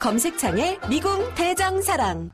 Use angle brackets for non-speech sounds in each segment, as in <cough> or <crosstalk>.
검색창에 미궁 대장사랑.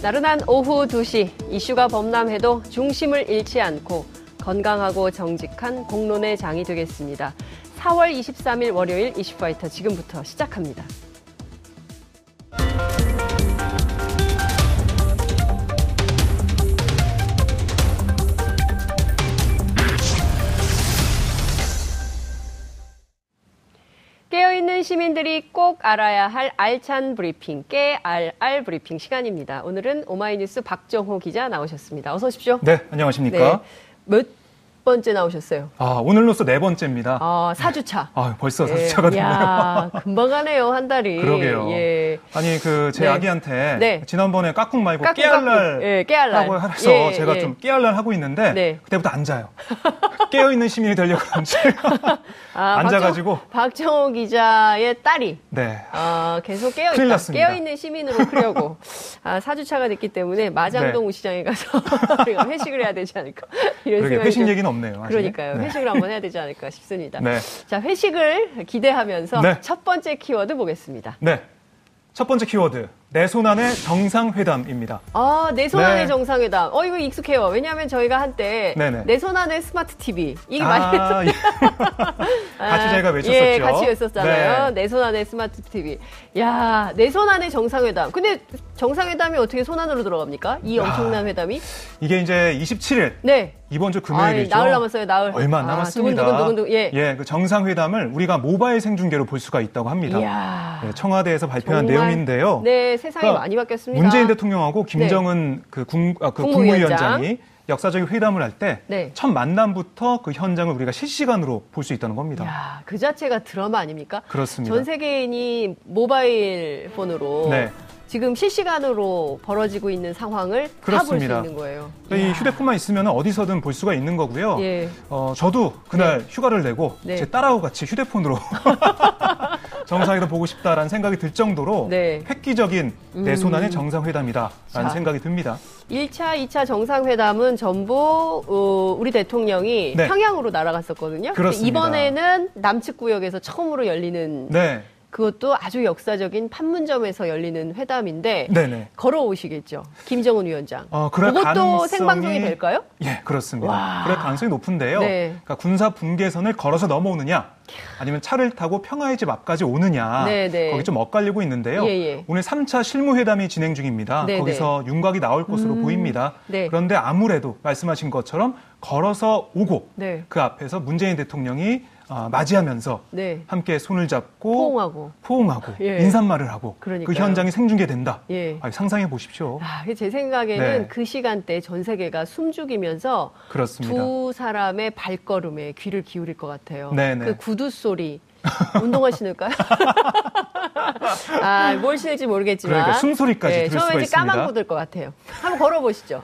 나른한 오후 2시 이슈가 범람해도 중심을 잃지 않고 건강하고 정직한 공론의 장이 되겠습니다. 4월 23일 월요일 이슈파이터 지금부터 시작합니다. 깨어있는 시민들이 꼭 알아야 할 알찬 브리핑, 깨알알 브리핑 시간입니다. 오늘은 오마이뉴스 박정호 기자 나오셨습니다. 어서 오십시오. 네, 안녕하십니까. 몇 번째 나오셨어요? 아, 오늘로써 네 번째입니다. 아, 4주차. 아, 벌써 4주차가 됐네요. 야 금방 가네요, 한 달이. 그러게요. 예. 아니, 그, 제 네. 아기한테 네. 지난번에 까꿍 말고 깨알날 까꿍. 예, 깨알날. 하고 해서 예, 제가 예. 좀 깨알날 하고 있는데 네. 그때부터 안 자요. <laughs> 깨어있는 시민이 되려고 그런지 <laughs> 아, 앉아가지고. 박정, 박정호 기자의 딸이 네. 아, 계속 깨어있다. 깨어있는 시민으로 크려고. 아, 4주차가 됐기 때문에 마장동 네. 시장에 가서 <laughs> 회식을 해야 되지 않을까. 이런 생각이 회식 좀- 얘기는 없네요. 아직. 그러니까요. 네. 회식을 한번 해야 되지 않을까 싶습니다. 네. 자, 회식을 기대하면서 네. 첫 번째 키워드 보겠습니다. 네. 첫 번째 키워드. 내손 안에 정상회담입니다. 아, 내손 안에 네. 정상회담. 어, 이거 익숙해요. 왜냐하면 저희가 한때 네네. 내손 안에 스마트 TV. 이게 많이 아, 예. <laughs> <laughs> 같이 저희가 외쳤었죠. 예, 같이 외쳤잖아요. 네. 내손 안에 스마트 TV. 야, 내손 안에 정상회담. 근데 정상회담이 어떻게 손 안으로 들어갑니까? 이 엄청난 회담이? 이게 이제 27일 네. 이번 주 아, 금요일이죠. 나흘 남았어요, 나흘. 얼마 안 아, 남았습니다. 두근두근두근두근. 예. 그 정상회담을 우리가 모바일 생중계로 볼 수가 있다고 합니다. 이야. 네, 청와대에서 발표한 정말, 내용인데요. 네, 세상이 그러니까 많이 바뀌었습니다. 문재인 대통령하고 김정은 그, 국, 아, 그 국무위원장. 국무위원장이 역사적인 회담을 할때첫 네. 만남부터 그 현장을 우리가 실시간으로 볼 수 있다는 겁니다. 야, 그 자체가 드라마 아닙니까? 그렇습니다. 전 세계인이 모바일 폰으로 네. 지금 실시간으로 벌어지고 있는 상황을 다 볼 수. 있는 거예요. 이 휴대폰만 있으면 어디서든 볼 수가 있는 거고요. 예. 어, 저도 그날 휴가를 내고 네. 제 딸하고 같이 휴대폰으로 <laughs> 정상회담 보고 싶다라는 생각이 들 정도로 네. 획기적인 내손 안의 정상회담이다라는 자. 생각이 듭니다. 1차, 2차 정상회담은 전부 어, 우리 대통령이 네. 평양으로 날아갔었거든요. 그렇습니다. 이번에는 남측 구역에서 처음으로 열리는 네, 그것도 아주 역사적인 판문점에서 열리는 회담인데 네네. 걸어오시겠죠. 김정은 위원장. 어, 그것도 가능성이- 생방송이 될까요? 예, 그렇습니다. 와. 그럴 가능성이 높은데요. 네. 그러니까 군사 분계선을 걸어서 넘어오느냐, 아니면 차를 타고 평화의 집 앞까지 오느냐, 네, 네. 거기 좀 엇갈리고 있는데요. 예, 예. 오늘 3차 실무회담이 진행 중입니다. 네, 거기서 윤곽이 나올 것으로 보입니다. 네. 그런데 아무래도 말씀하신 것처럼 걸어서 오고 네. 그 앞에서 문재인 대통령이 아, 맞이하면서 네. 함께 손을 잡고 포옹하고. 포옹하고 예. 인사말을 하고 그 그러니까요. 현장이 생중계된다. 예. 아, 상상해 보십시오. 아, 제 생각에는 네. 그 시간대 전 세계가 숨죽이면서 그렇습니다. 두 사람의 발걸음에 귀를 기울일 것 같아요. 네네. 그 구두 소리. 운동화 신을까요? <laughs> 아, 뭘 신을지 모르겠지만. 그러니까 숨소리까지 들을 처음에 수가 왠지 까만 있습니다. 구두일 것 같아요. 한번 걸어보시죠.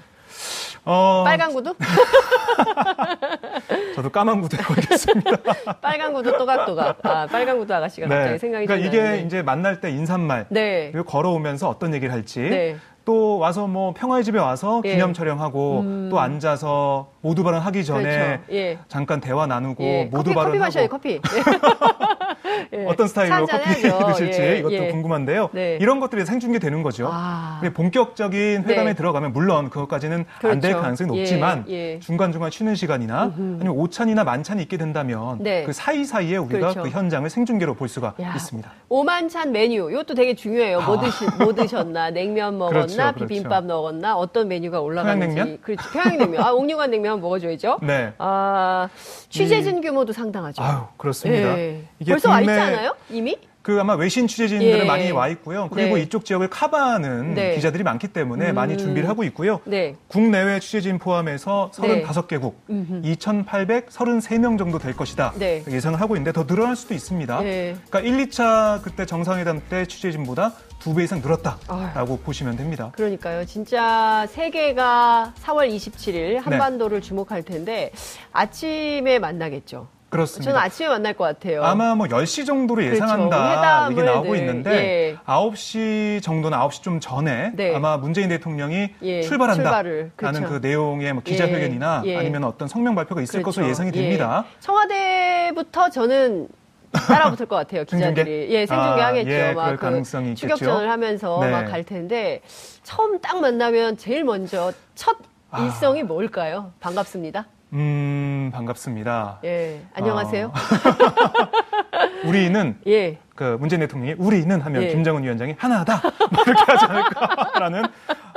어, 빨간 구두? <laughs> 저도 까만 구두 걸겠습니다. <laughs> 빨간 구두 또각또각. 아, 빨간 구두 아가씨가 갑자기 생각이 그러니까 좀 이게 나는데. 이제 만날 때 인사말 네. 그리고 걸어오면서 어떤 얘기를 할지 네. 또 와서 뭐 평화의 집에 와서 예. 기념 촬영하고 또 앉아서 모두 발언 하기 전에 그렇죠. 예. 잠깐 대화 나누고 예, 모두 커피, 발언 커피 마셔요, 커피. <laughs> 예. <laughs> 예. 어떤 스타일로 차 커피. <laughs> 드실지 예, 이것도 예. 궁금한데요. 네. 이런 것들이 생중계되는 거죠. 아. 본격적인 회담에 네. 들어가면 물론 그것까지는 안될 그렇죠. 가능성이 예, 높지만 예. 중간중간 쉬는 시간이나 아니면 오찬이나 만찬이 있게 된다면 네. 그 사이사이에 우리가 그렇죠. 그 현장을 생중계로 볼 수가 야, 있습니다. 오만찬 메뉴 이것도 되게 중요해요. 뭐, 드시, 뭐 드셨나, <laughs> 냉면 먹었나, 아. 그렇죠, 그렇죠. 비빔밥 먹었나, 어떤 메뉴가 올라가는지. 평양냉면? 그렇죠. 평양냉면. 아, 옥류관 냉면 먹어줘야죠. 네. 아, 취재진 규모도 상당하죠. 아유, 그렇습니다. 예. 이게 벌써 와 있지 않아요? 이미? 그 아마 외신 취재진들은 예. 많이 와 있고요. 그리고 네. 이쪽 지역을 커버하는 네. 기자들이 많기 때문에 많이 음. 준비를 하고 있고요. 네. 국내외 취재진 포함해서 네. 35개국, 2,833명 정도 될 것이다. 네. 예상을 하고 있는데 더 늘어날 수도 있습니다. 네. 그러니까 1, 2차 그때 정상회담 때 취재진보다 두 배 이상 늘었다라고 보시면 됩니다. 그러니까요. 진짜 세계가 4월 27일 한반도를 주목할 텐데 아침에 만나겠죠. 그렇습니다. 저는 아침에 만날 것 같아요. 아마 뭐 10시 정도로 그렇죠. 예상한다 회담을 얘기 나오고 늘, 있는데 예. 9시 정도나 9시 좀 전에 네. 아마 문재인 대통령이 예, 출발한다 출발을, 라는 그렇죠. 그 내용의 뭐 기자회견이나 예, 예. 아니면 어떤 성명 발표가 있을 그렇죠. 것으로 예상이 됩니다. 예. 청와대부터 저는 따라붙을 것 같아요, <laughs> 기자들이. 예, 생중계 아, 하겠죠. 예, 막그 가능성이 있겠죠. 추격전을 하면서 네. 막갈 텐데 처음 딱 만나면 제일 먼저 첫 아. 일성이 뭘까요? 반갑습니다. 음, 반갑습니다. 예, 안녕하세요. 어, <laughs> 우리는 예. 그 문재인 대통령이 우리는 하면 예. 김정은 위원장이 하나다 <laughs> 뭐 이렇게 하지 않을까라는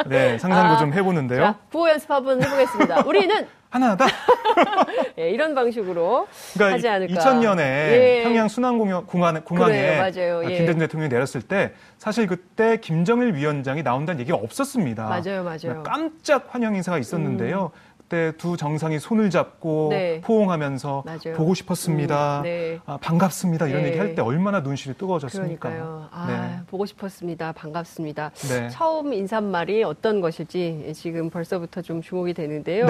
네, 상상도 아, 좀 해보는데요. 자, 구호 연습 한번 해보겠습니다. 우리는 <laughs> 하나다. 예, 이런 방식으로 그러니까 하지 않을까. 2000년에 예. 평양 순환공항 공항에, 공항에 그래요, 맞아요. 예. 김대중 대통령이 내렸을 때 사실 그때 김정일 위원장이 나온다는 얘기가 없었습니다. 맞아요, 맞아요. 음. 깜짝 환영 인사가 있었는데요. 그 때 두 정상이 손을 잡고 네. 포옹하면서 맞아요. 보고 싶었습니다. 음, 네. 아, 반갑습니다. 이런 네. 얘기 할 때 얼마나 눈시이 뜨거워졌습니까? 그러니까요. 아, 보고 싶었습니다. 반갑습니다. 네. 처음 인사말이 어떤 것일지 지금 벌써부터 좀 주목이 되는데요.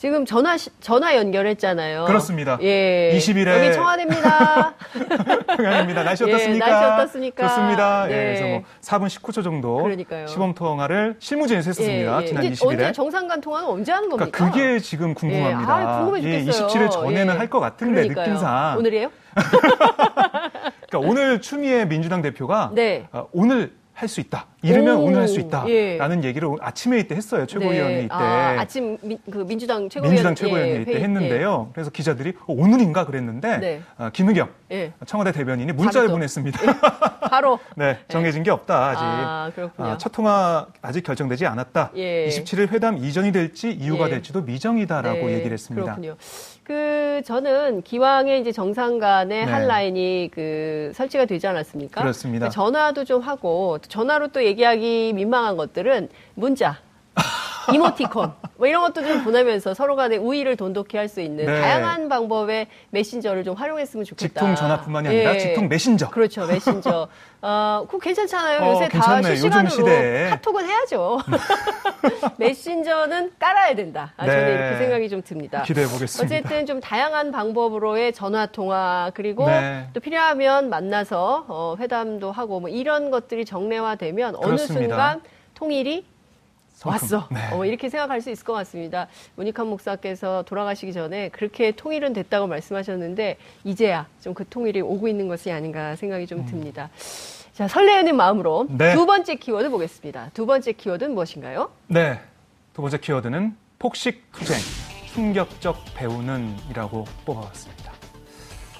네. 지금 전화 시- 전화 연결했잖아요. 그렇습니다. 예. 20일 에 여기 청와대입니다. <laughs> 평양입니다. 날씨 예, 어떻습니까? 날씨 어떻습니까? 좋습니다. 네. 예, 그래서 뭐 4분 19초 정도 그러니까요. 시범 통화를 실무진에서 했었습니다. 예, 예. 지난 이제 20일에. 언제 정상간 통화는 언제 하는 겁니까? 그러니까 그게 지금 궁금합니다. 예, 아, 궁금해 예, 죽겠어요. 27일 전에는 예. 할것 같은데 그러니까요. 느낌상. 오늘이에요? <laughs> 그러니까 오늘 추미애 민주당 대표가 네. 어, 오늘 할 수 있다. 이르면 오, 오, 늘할수 있다라는 예. 얘기를 아침에 이때 했어요. 최고위원회 이때. 아, 아침 민, 그 민주당 최고위원 민주당 최고위원회 예, 이때 회의 했는데요. 그래서 기자들이 어, 오늘인가 그랬는데 네. 어, 김의겸 예. 청와대 대변인이 문자를 또. 보냈습니다. 바로 <laughs> 네, 정해진 게 없다 아직. 아, 그렇군요. 아, 첫 통화 아직 결정되지 않았다. 예. 27일 회담 이전이 될지 이후가 예. 될지도 미정이다라고 네, 얘기를 했습니다. 그렇군요. 그 저는 기왕에 이제 정상 간의 네. 한 라인이 그 설치가 되지 않았습니까? 그렇습니다. 그러니까 전화도 좀 하고 전화로 또 얘기하기 민망한 것들은 문자. 이모티콘 뭐 이런 것도 좀 보내면서 서로 간의 우위를 돈독히 할 수 있는 네. 다양한 방법의 메신저를 좀 활용했으면 좋겠다. 직통 전화뿐만이 아니라 예. 직통 메신저. 그렇죠, 메신저. <laughs> 어, 그거 괜찮잖아요. 어, 요새 다 괜찮네. 요즘 실시간으로. 카톡은 해야죠. <laughs> 메신저는 깔아야 된다. 아, 저는 네. 이렇게 생각이 좀 듭니다. 기대해 보겠습니다. 어쨌든 좀 다양한 방법으로의 전화 통화 그리고 네. 또 필요하면 만나서 어, 회담도 하고 뭐 이런 것들이 정례화되면 어느 그렇습니다. 순간 통일이. 왔어. 네. 어, 이렇게 생각할 수 있을 것 같습니다. 문익환 목사께서 돌아가시기 전에 그렇게 통일은 됐다고 말씀하셨는데 이제야 좀 그 통일이 오고 있는 것이 아닌가 생각이 좀 듭니다. 자, 설레는 마음으로 음. 네. 두 번째 키워드 보겠습니다. 두 번째 키워드는 무엇인가요? 네. 두 번째 키워드는 폭식 투쟁, 충격적 배우는이라고 뽑아봤습니다.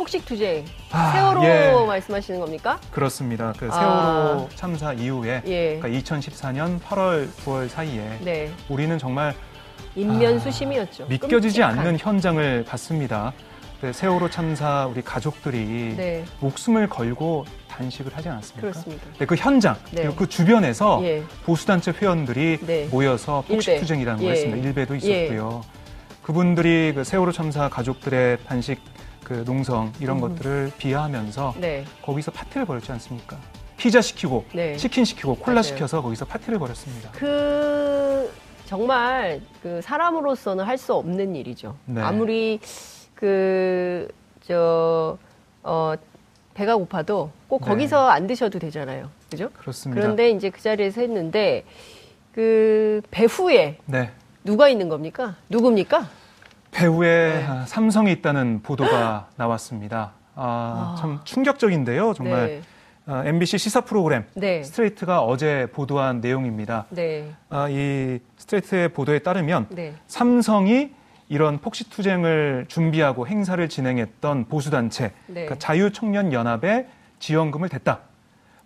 폭식 투쟁. 아, 세월호 예. 말씀하시는 겁니까? 그렇습니다. 그 아. 세월호 참사 이후에 예. 그러니까 2014년 8월, 9월 사이에 네. 우리는 정말 인면수심이었죠. 믿겨지지 끔찍한. 않는 현장을 봤습니다. 그 세월호 참사 우리 가족들이 네. 목숨을 걸고 단식을 하지 않았습니까? 그렇습니다. 네, 그 현장 네. 그리고 그 주변에서 예. 보수단체 회원들이 네. 모여서. 폭식투쟁이라는 예. 걸 했습니다. 일배도 있었고요. 그분들이 그 세월호 참사 가족들의 단식 그 농성 이런 음. 것들을 비하하면서 네. 거기서 파티를 벌였지 않습니까? 피자 시키고 네. 치킨 시키고 콜라 맞아요. 시켜서 거기서 파티를 벌였습니다. 그 정말 그 사람으로서는 할 수 없는 일이죠. 네. 아무리 그저 어, 배가 고파도 꼭 네. 거기서 안 드셔도 되잖아요. 그죠? 그렇습니다. 그런데 이제 그 자리에서 했는데 그 배후에 네. 누가 있는 겁니까? 누굽니까? 배후에 네. 아, 삼성이 있다는 보도가 <gasps> 나왔습니다. 아, 아. 참 충격적인데요. 정말 네. 아, MBC 시사 프로그램 네. 스트레이트가 어제 보도한 내용입니다. 네. 아, 이 스트레이트의 보도에 따르면 네. 삼성이 이런 폭식투쟁을 준비하고 행사를 진행했던 보수단체, 네. 그러니까 자유청년연합에 지원금을 댔다.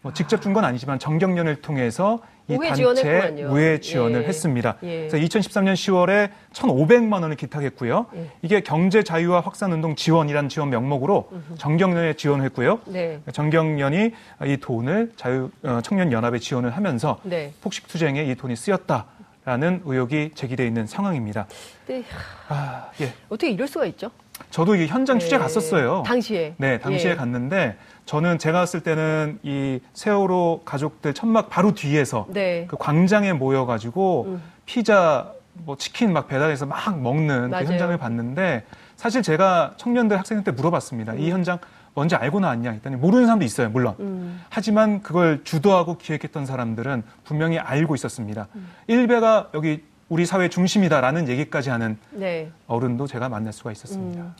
뭐 직접 준 건 아니지만 정경련을 통해서 이 우회 단체에. 우회 지원을 예. 했습니다. 예. 그래서 2013년 10월에 1,500만 원을 기탁했고요. 예. 이게 경제 자유화 확산 운동 지원이라는 지원 명목으로 정경련에 지원했고요. 네. 정경련이 이 돈을 자유 어, 청년 연합에 지원을 하면서 네. 폭식 투쟁에 이 돈이 쓰였다 라는 의혹이 제기돼 있는 상황입니다. 네. 아, 예. 어떻게 이럴 수가 있죠? 저도 이게 현장 취재 네. 갔었어요. 당시에. 네, 당시에 예. 갔는데 저는 제가 갔을 때는 이 세월호 가족들 천막 바로 뒤에서 네. 그 광장에 모여가지고 음. 피자, 뭐 치킨 막 배달해서 막 먹는 그 맞아요. 현장을 봤는데 사실 제가 청년들 학생들 때 물어봤습니다. 이 현장 뭔지 알고 나왔냐 했더니 모르는 사람도 있어요, 물론. 음. 하지만 그걸 주도하고 기획했던 사람들은 분명히 알고 있었습니다. 음. 일베가 여기 우리 사회 중심이다라는 얘기까지 하는 네. 어른도 제가 만날 수가 있었습니다. 음.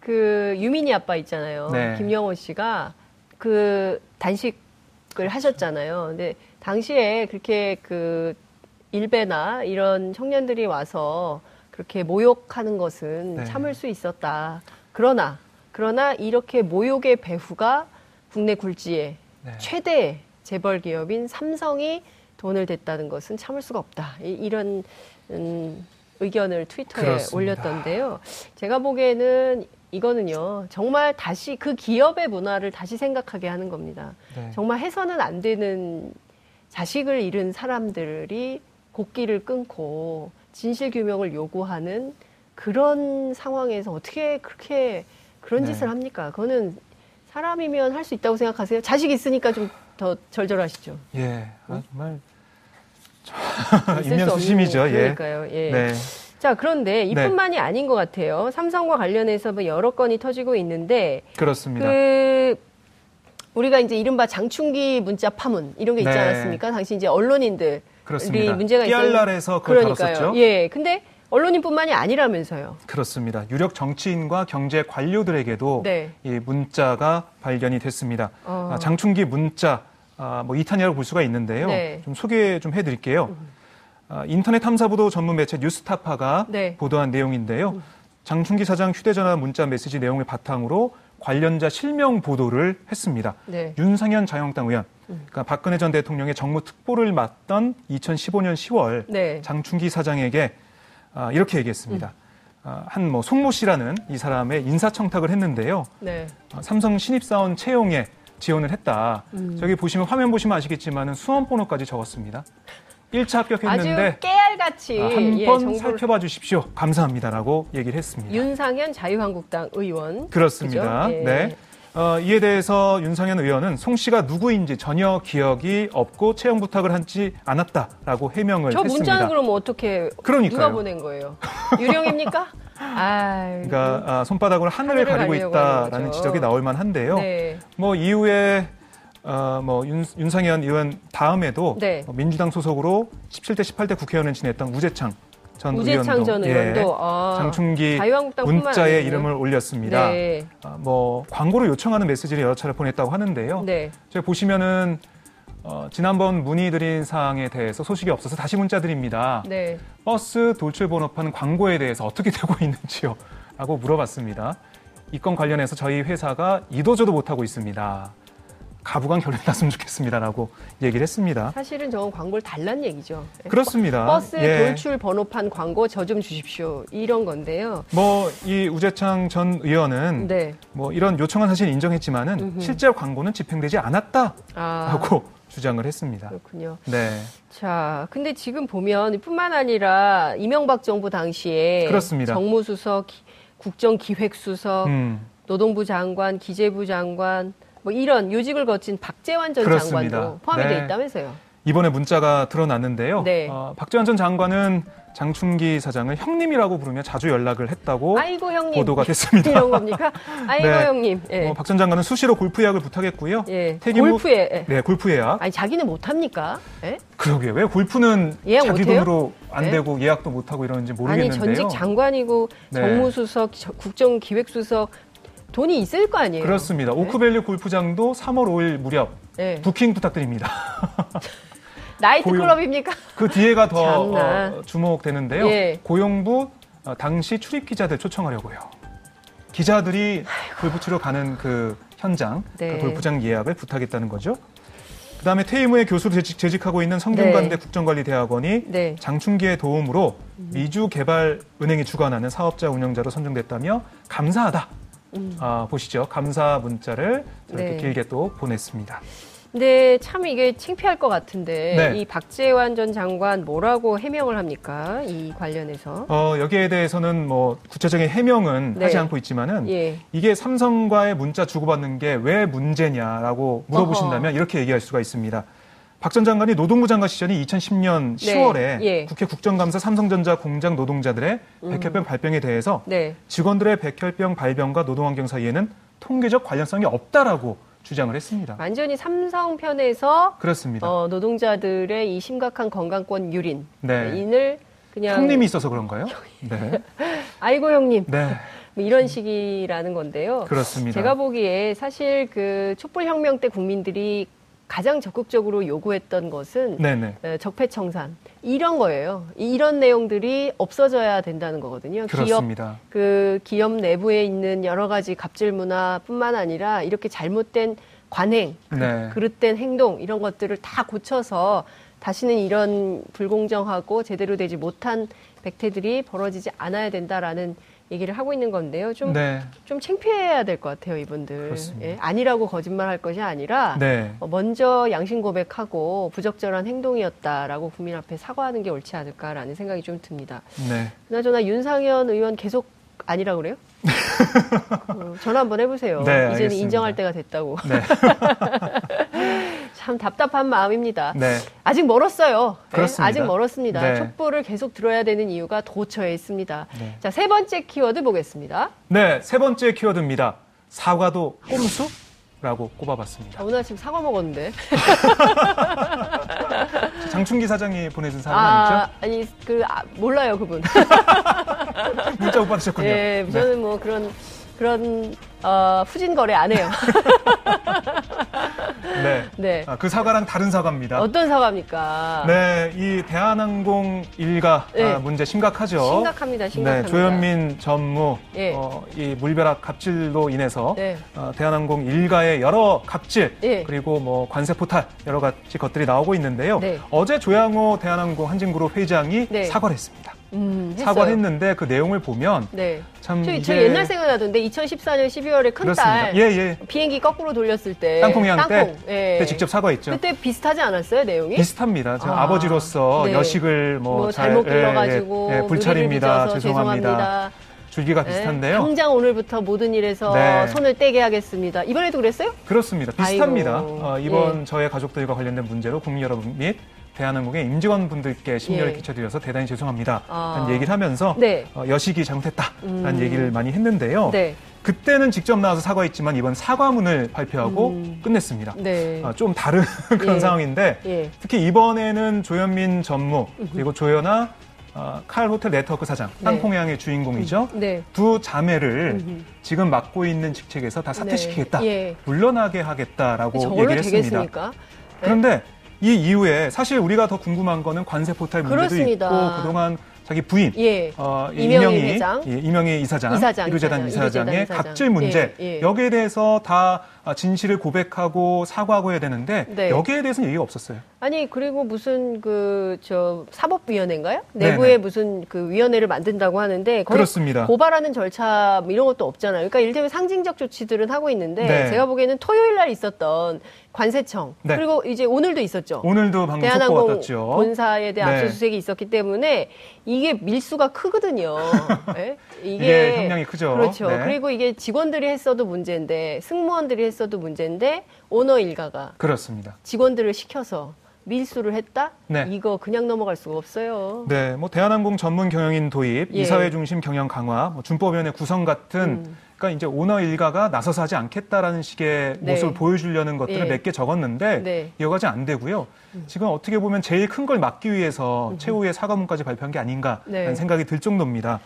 그 유민이 아빠 있잖아요. 네. 김영호 씨가 그 단식을 하셨잖아요. 근데 당시에 그렇게 그 일베나 이런 청년들이 와서 그렇게 모욕하는 것은 네. 참을 수 있었다. 그러나 그러나 이렇게 모욕의 배후가 국내 굴지의 네. 최대 재벌 기업인 삼성이 돈을 댔다는 것은 참을 수가 없다. 이- 이런 음, 의견을 트위터에 그렇습니다. 올렸던데요. 제가 보기에는 이거는요 정말 다시 그 기업의 문화를 다시 생각하게 하는 겁니다. 네. 정말 해서는 안 되는 자식을 잃은 사람들이 곡기를 끊고 진실 규명을 요구하는 그런 상황에서 어떻게 그렇게 그런 네. 짓을 합니까? 그거는 사람이면 할 수 있다고 생각하세요? 자식 있으니까 좀 더 절절하시죠. 예, 아, 정말. <laughs> 없는- 예. 그러니까요. 예. 네. 자, 그런데 이뿐만이 아닌 것 같아요. 삼성과 관련해서 뭐 여러 건이 터지고 있는데 그렇습니다. 그 우리가 이제 이른바 장충기 문자 파문 이런 게 있지 네. 않았습니까? 당시 이제 언론인들이 그렇습니다. 문제가 있어요. 띠알랄에서 그걸 그러니까요. 다뤘었죠. 예. 근데 언론인뿐만이 아니라면서요. 그렇습니다. 유력 정치인과 경제 관료들에게도 네. 이 문자가 발견이 됐습니다. 어. 아, 장충기 문자 아, 뭐 2탄이라고 볼 수가 있는데요. 네. 좀 소개 좀 해드릴게요. 아, 인터넷 탐사보도 전문 매체 뉴스타파가 네. 보도한 내용인데요. 장충기 사장 휴대전화 문자 메시지 내용을 바탕으로 관련자 실명 보도를 했습니다. 네. 윤상현 자유한국당 의원, 그러니까 박근혜 전 대통령의 정무 특보를 맡던 2015년 10월 네. 장충기 사장에게 아, 이렇게 얘기했습니다. 한뭐 송모 씨라는 이 사람의 인사청탁을 했는데요. 네. 아, 삼성 신입사원 채용에 지원을 했다. 음. 저기 보시면 화면 보시면 아시겠지만 수험 번호까지 적었습니다. 1차 합격했는데 아주 깨알같이 아, 한 예, 번 정보를 살펴봐 주십시오. 감사합니다라고 얘기를 했습니다. 윤상현 자유한국당 의원 그렇습니다. 예. 네. 어, 이에 대해서 윤상현 의원은 송 씨가 누구인지 전혀 기억이 없고 채용 부탁을 하지 않았다라고 해명을 저 했습니다. 문자는 그럼 어떻게 그러니까요. 누가 보낸 거예요? 유령입니까? <laughs> 아, 그러니까 아, 손바닥으로 하늘을, 하늘을 가리고 있다라는. 지적이 나올 만한데요. 네. 뭐 이후에 어, 뭐 윤, 윤상현 의원 다음에도 네. 어, 민주당 소속으로 17대 18대 국회의원을 지냈던 우재창 전 우재창 의원도 전 의원도 아, 장충기 문자에. 이름을 올렸습니다. 네. 아, 뭐 광고를 요청하는 메시지를 여러 차례 보냈다고 하는데요. 네. 제가 보시면은 어, 지난번 문의드린 사항에 대해서 소식이 없어서 다시 문자 드립니다. 네. 버스 돌출 번호판 광고에 대해서 어떻게 <laughs> 되고 있는지요? 라고 물어봤습니다. 이 건 관련해서 저희 회사가 이도저도 못하고 있습니다. 가부간 결론이 났으면 좋겠습니다라고 얘기를 했습니다. 사실은 저건 광고를 달란 얘기죠. 네. 그렇습니다. 버스 예. 돌출 번호판 광고 저 좀 주십시오. 이런 건데요. 뭐, 이 우재창 전 의원은 네. 뭐 이런 요청은 사실 인정했지만은 음흠. 실제 광고는 집행되지 않았다라고 아, <laughs> 주장을 했습니다. 그렇군요. 네. 자, 근데 지금 보면 뿐만 아니라 이명박 정부 당시에 그렇습니다. 정무수석, 기- 국정기획수석, 음, 노동부 장관, 기재부 장관 뭐 이런 요직을 거친 박재환 전 그렇습니다. 장관도 포함이 네. 돼 있다면서요. 이번에 문자가 드러났는데요. 네. 어, 박지원 전 장관은 장충기 사장을 형님이라고 부르며 자주 연락을 했다고 아이고 보도가 됐습니다. 이런 겁니까? 아이고 네. 형님. 예. 어, 박전 장관은 수시로 골프 예약을 부탁했고요. 예. 태기무- 골프에 예. 네, 골프 예약. 아니 자기는 못 합니까? 예? 그러게 왜 골프는 예약 자기? 돈으로 안 네. 되고 예약도 못 하고 이러는지 아니 모르겠는데요. 전직 장관이고 네. 정무수석, 저- 국정기획수석 돈이 있을 거 아니에요. 그렇습니다. 네. 오크밸리 골프장도 3월 5일 무렵 네. 부킹 부탁드립니다. <laughs> 나이트 고용. 클럽입니까? 그 뒤에가 더. <laughs> 어, 주목되는데요. 예. 고용부 어, 당시 출입 기자들 초청하려고요. 기자들이 골프 치러 가는 그 현장, 네. 그 골프장 예약을 부탁했다는 거죠. 그다음에 퇴임 후에 교수로 재직, 재직 하고 있는 성균관대 네. 국정관리대학원이 네. 장충기의 도움으로 미주개발은행이 주관하는 사업자 운영자로 선정됐다며 감사하다. 아, 보시죠. 감사 문자를 저렇게 네. 길게 또 보냈습니다. 근데 참 이게 창피할 것 같은데 네. 이 박재환 전 장관 뭐라고 해명을 합니까? 이 관련해서. 어, 여기에 대해서는 뭐 구체적인 해명은 네. 하지 않고 있지만은 예. 이게 삼성과의 문자 주고받는 게 왜 문제냐라고 물어보신다면 이렇게 얘기할 수가 있습니다. 박 전 장관이 노동부 장관 시절인 2010년 네. 10월에 예. 국회 국정감사 삼성전자 공장 노동자들의 음. 백혈병 발병에 대해서 네. 직원들의 백혈병 발병과 노동환경 사이에는 통계적 관련성이 없다라고 주장을 했습니다. 완전히 삼성 편에서 그렇습니다. 어, 노동자들의 이 심각한 건강권 유린 네. 인을 그냥 형님이 있어서 그런가요? <laughs> 네. <laughs> 아이고 형님 네. <laughs> 뭐 이런 식이라는 건데요. 그렇습니다. 제가 보기에 사실 그 촛불 혁명 때 국민들이 가장 적극적으로 요구했던 것은 네네. 에, 적폐 청산 이런 거예요. 이- 이런 내용들이 없어져야 된다는 거거든요. 기업 그렇습니다. 그 기업 내부에 있는 여러 가지 갑질 문화뿐만 아니라 이렇게 잘못된 관행, 네. 그릇된 행동 이런 것들을 다 고쳐서 다시는 이런 불공정하고 제대로 되지 못한 백태들이 벌어지지 않아야 된다라는 얘기를 하고 있는 건데요. 좀, 네. 좀 창피해야 될 것 같아요, 이분들. 예, 아니라고 거짓말 할 것이 아니라 네. 어, 먼저 양심 고백하고 부적절한 행동이었다라고 국민 앞에 사과하는 게 옳지 않을까라는 생각이 좀 듭니다. 네. 그나저나 윤상현 의원 계속 아니라 그래요? <laughs> 어, 전화 한번 해보세요. 네, 이제는 알겠습니다. 인정할 때가 됐다고. 네. <laughs> 참 답답한 마음입니다. 네. 아직 멀었어요. 네, 그렇습니다. 아직 멀었습니다. 네. 촛불을 계속 들어야 되는 이유가 도처에 있습니다. 네. 자, 세 번째 키워드 보겠습니다. 네, 세 번째 키워드입니다. 사과도 꼼수? 라고 꼽아봤습니다. 자, 오늘 아침 사과 먹었는데. <laughs> 장충기 사장이 보내준 사연 아, 아니, 그, 아, 몰라요, 그분. 아니죠? <laughs> 문자 못 받으셨군요. 예, 네. 저는 뭐 그런, 그런, 어, 후진 거래 안 해요. <laughs> 네. 네. 아, 그 사과랑 다른 사과입니다. 어떤 사과입니까? 네, 이 대한항공 일가 네. 아, 문제 심각하죠. 심각합니다, 심각합니다. 네, 조현민 전무 예. 어, 이 물벼락 갑질로 인해서 네. 어, 대한항공 일가의 여러 갑질 예. 그리고 뭐 관세 포탈 여러 가지 것들이 나오고 있는데요. 네. 어제 조양호 대한항공 한진그룹 회장이 네. 사과를 했습니다. 음, 했어요. 사과를 했는데 그 내용을 보면 네. 참 저, 저 옛날 생각나던데 2014년 12월에 그렇습니다. 큰딸 예, 예. 비행기 거꾸로 돌렸을 때 땅콩양 때, 땅콩, 예. 그때 직접 사과했죠. 그때 비슷하지 않았어요 내용이? 비슷합니다. 아, 아, 버지로서 네. 여식을 뭐, 뭐 잘- 잘못 예, 예, 길러가지고 예, 불찰입니다. 늦어서 죄송합니다. 죄송합니다. 줄기가 네, 비슷한데요. 당장 오늘부터 모든 일에서 네. 손을 떼게 하겠습니다. 이번에도 그랬어요? 그렇습니다. 비슷합니다. 어, 이번 예. 저의 가족들과 관련된 문제로 국민 여러분 및 대한항공의 임직원 분들께 심려를 예. 끼쳐드려서 대단히 죄송합니다. 아. 라는 얘기를 하면서 네. 어, 여식이 잘못했다라는 음. 얘기를 많이 했는데요. 네. 그때는 직접 나와서 사과했지만 이번 사과문을 발표하고 음. 끝냈습니다. 네. 어, 좀 다른 <laughs> 그런 예. 상황인데 예. 특히 이번에는 조현민 전무 그리고 조연아 어, 칼 호텔 네트워크 사장 네. 땅콩양의 주인공이죠. 네. 두 자매를 음흠. 지금 맡고 있는 직책에서 다 사퇴시키겠다. 네. 예. 물러나게 하겠다라고 얘기를 했습니다. 되겠습니까? 네. 그런데 이 이후에 사실 우리가 더 궁금한 거는 관세 포탈 문제도 그렇습니다. 있고 그동안 자기 부인 예. 어, 이 이명희 이명희 회장. 예, 이명희 이사장, 이사장, 이루재단 이사장, 이사장의 이사장. 갑질 문제 예, 예. 여기에 대해서 다 아, 진실을 고백하고 사과하고 해야 되는데 네. 여기에 대해서는 얘기가 없었어요. 아니 그리고 무슨 그 저 사법위원회인가요? 네네. 내부에 무슨 그 위원회를 만든다고 하는데 그렇습니다. 고발하는 절차 뭐 이런 것도 없잖아요. 그러니까 일테면 상징적 조치들은 하고 있는데 네. 제가 보기에는 토요일 날 있었던 관세청 네. 그리고 이제 오늘도 있었죠. 오늘도 방금 대한항공 떴죠. 본사에 대한 네. 압수수색이 있었기 때문에 이게 밀수가 크거든요. <laughs> 예? 이게 형량이 크죠. 그렇죠. 네. 그리고 이게 직원들이 했어도 문제인데 승무원들이 했어도 문제인데 오너 일가가 그렇습니다. 직원들을 시켜서 밀수를 했다? 네. 이거 그냥 넘어갈 수가 없어요. 네, 뭐 대한항공 전문 경영인 도입, 예. 이사회 중심 경영 강화, 뭐 준법위원회 구성 같은 음. 그러니까 이제 오너 일가가 나서서 하지 않겠다라는 식의 네. 모습을 보여주려는 것들을 예. 몇개 적었는데 네. 음. 이어가지 안 되고요. 지금 어떻게 보면 제일 큰 걸 막기 위해서 최후의 사과문까지 발표한 게 아닌가라는 네. 생각이 들 정도입니다.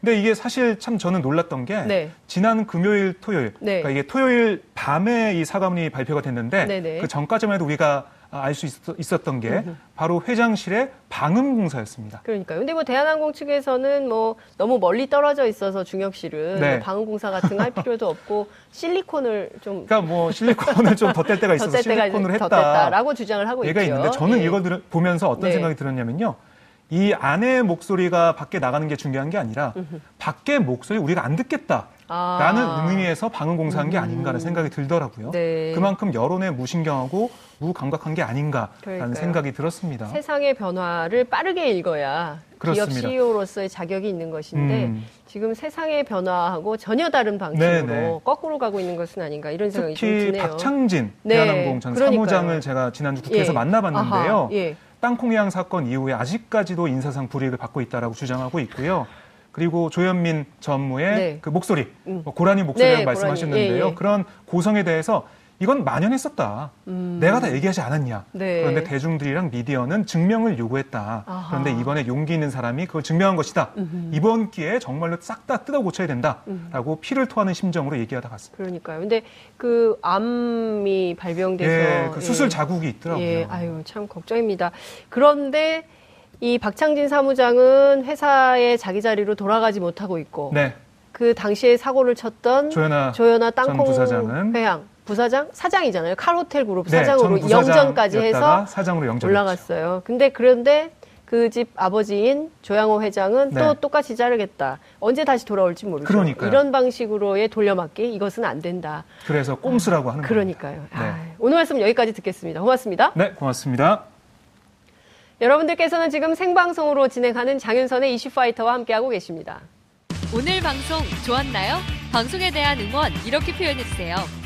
근데 이게 사실 참 저는 놀랐던 게 네. 지난 금요일, 토요일, 네. 그러니까 이게 토요일 밤에 이 사과문이 발표가 됐는데 네네. 그 전까지만 해도 우리가 알 수 있었던 게 바로 회장실의 방음 공사였습니다. 그러니까요. 근데 뭐 대한항공 측에서는 뭐 너무 멀리 떨어져 있어서 씨를 네. 뭐 방음 공사 같은 거 할 필요도 없고 실리콘을 좀 그러니까 뭐 실리콘을 좀 덧댈 때가 <laughs> 있어서 덧댈 때가 실리콘을 했다. 덧댔다라고 주장을 하고 얘가 있죠. 있는데 저는 예. 이걸 들- 보면서 어떤 네. 생각이 들었냐면요. 이 안의 목소리가 밖에 나가는 게 중요한 게 아니라 밖의 목소리 우리가 안 듣겠다. 아. 라는 의미에서 방음 공사한 게 아닌가라는 생각이 들더라고요. 네. 그만큼 여론에 무신경하고 무감각한 게 아닌가라는 그러니까요. 생각이 들었습니다. 세상의 변화를 빠르게 읽어야 그렇습니다. 기업 CEO로서의 자격이 있는 것인데 음. 지금 세상의 변화하고 전혀 다른 방식으로 네네. 거꾸로 가고 있는 것은 아닌가 이런 생각이 좀 특히 드네요. 박창진 네, 대한항공 전 그러니까요. 사무장을 제가 지난주 국회에서 예. 만나봤는데요. 예. 땅콩해양 사건 이후에 아직까지도 인사상 불이익을 받고 있다라고 주장하고 있고요. 그리고 조현민 전무의 네. 그 목소리, 음. 뭐 고라니 목소리라고 네, 말씀하셨는데요. 고라니. 예, 예. 그런 고성에 대해서 이건 만연했었다. 내가 다 얘기하지 않았냐. 음. 네. 그런데 대중들이랑 미디어는 증명을 요구했다. 아하. 그런데 이번에 용기 있는 사람이 그걸 증명한 것이다. 이번 기회에 정말로 싹 다 뜯어 고쳐야 된다라고 피를 토하는 심정으로 얘기하다 갔습니다. 그러니까요. 근데 그 암이 발병돼서 예, 그 수술 예. 자국이 있더라고요. 예, 아유 참 걱정입니다. 그런데 이 박창진 사무장은 회사의 자기 자리로 돌아가지 못하고 있고 네, 그 당시에 사고를 쳤던 조현아 전 땅콩 부사장은 회장 부사장 사장이잖아요. 칼호텔 그룹 네, 사장으로 전 영전까지 해서 사장으로 영전 올라갔어요. 근데 그런데 그 집 아버지인 조양호 회장은 네. 또 똑같이 자르겠다. 언제 다시 돌아올지 모르죠. 그러니까요. 이런 방식으로의 돌려막기 이것은 안 된다. 그래서 꼼수라고 하는 거예요. 그러니까요. 네. 아, 오늘 말씀 여기까지 듣겠습니다. 고맙습니다. 네, 고맙습니다. 여러분들께서는 지금 생방송으로 진행하는 장윤선의 이슈파이터와 함께하고 계십니다. 오늘 방송 좋았나요? 방송에 대한 응원 이렇게 표현해주세요.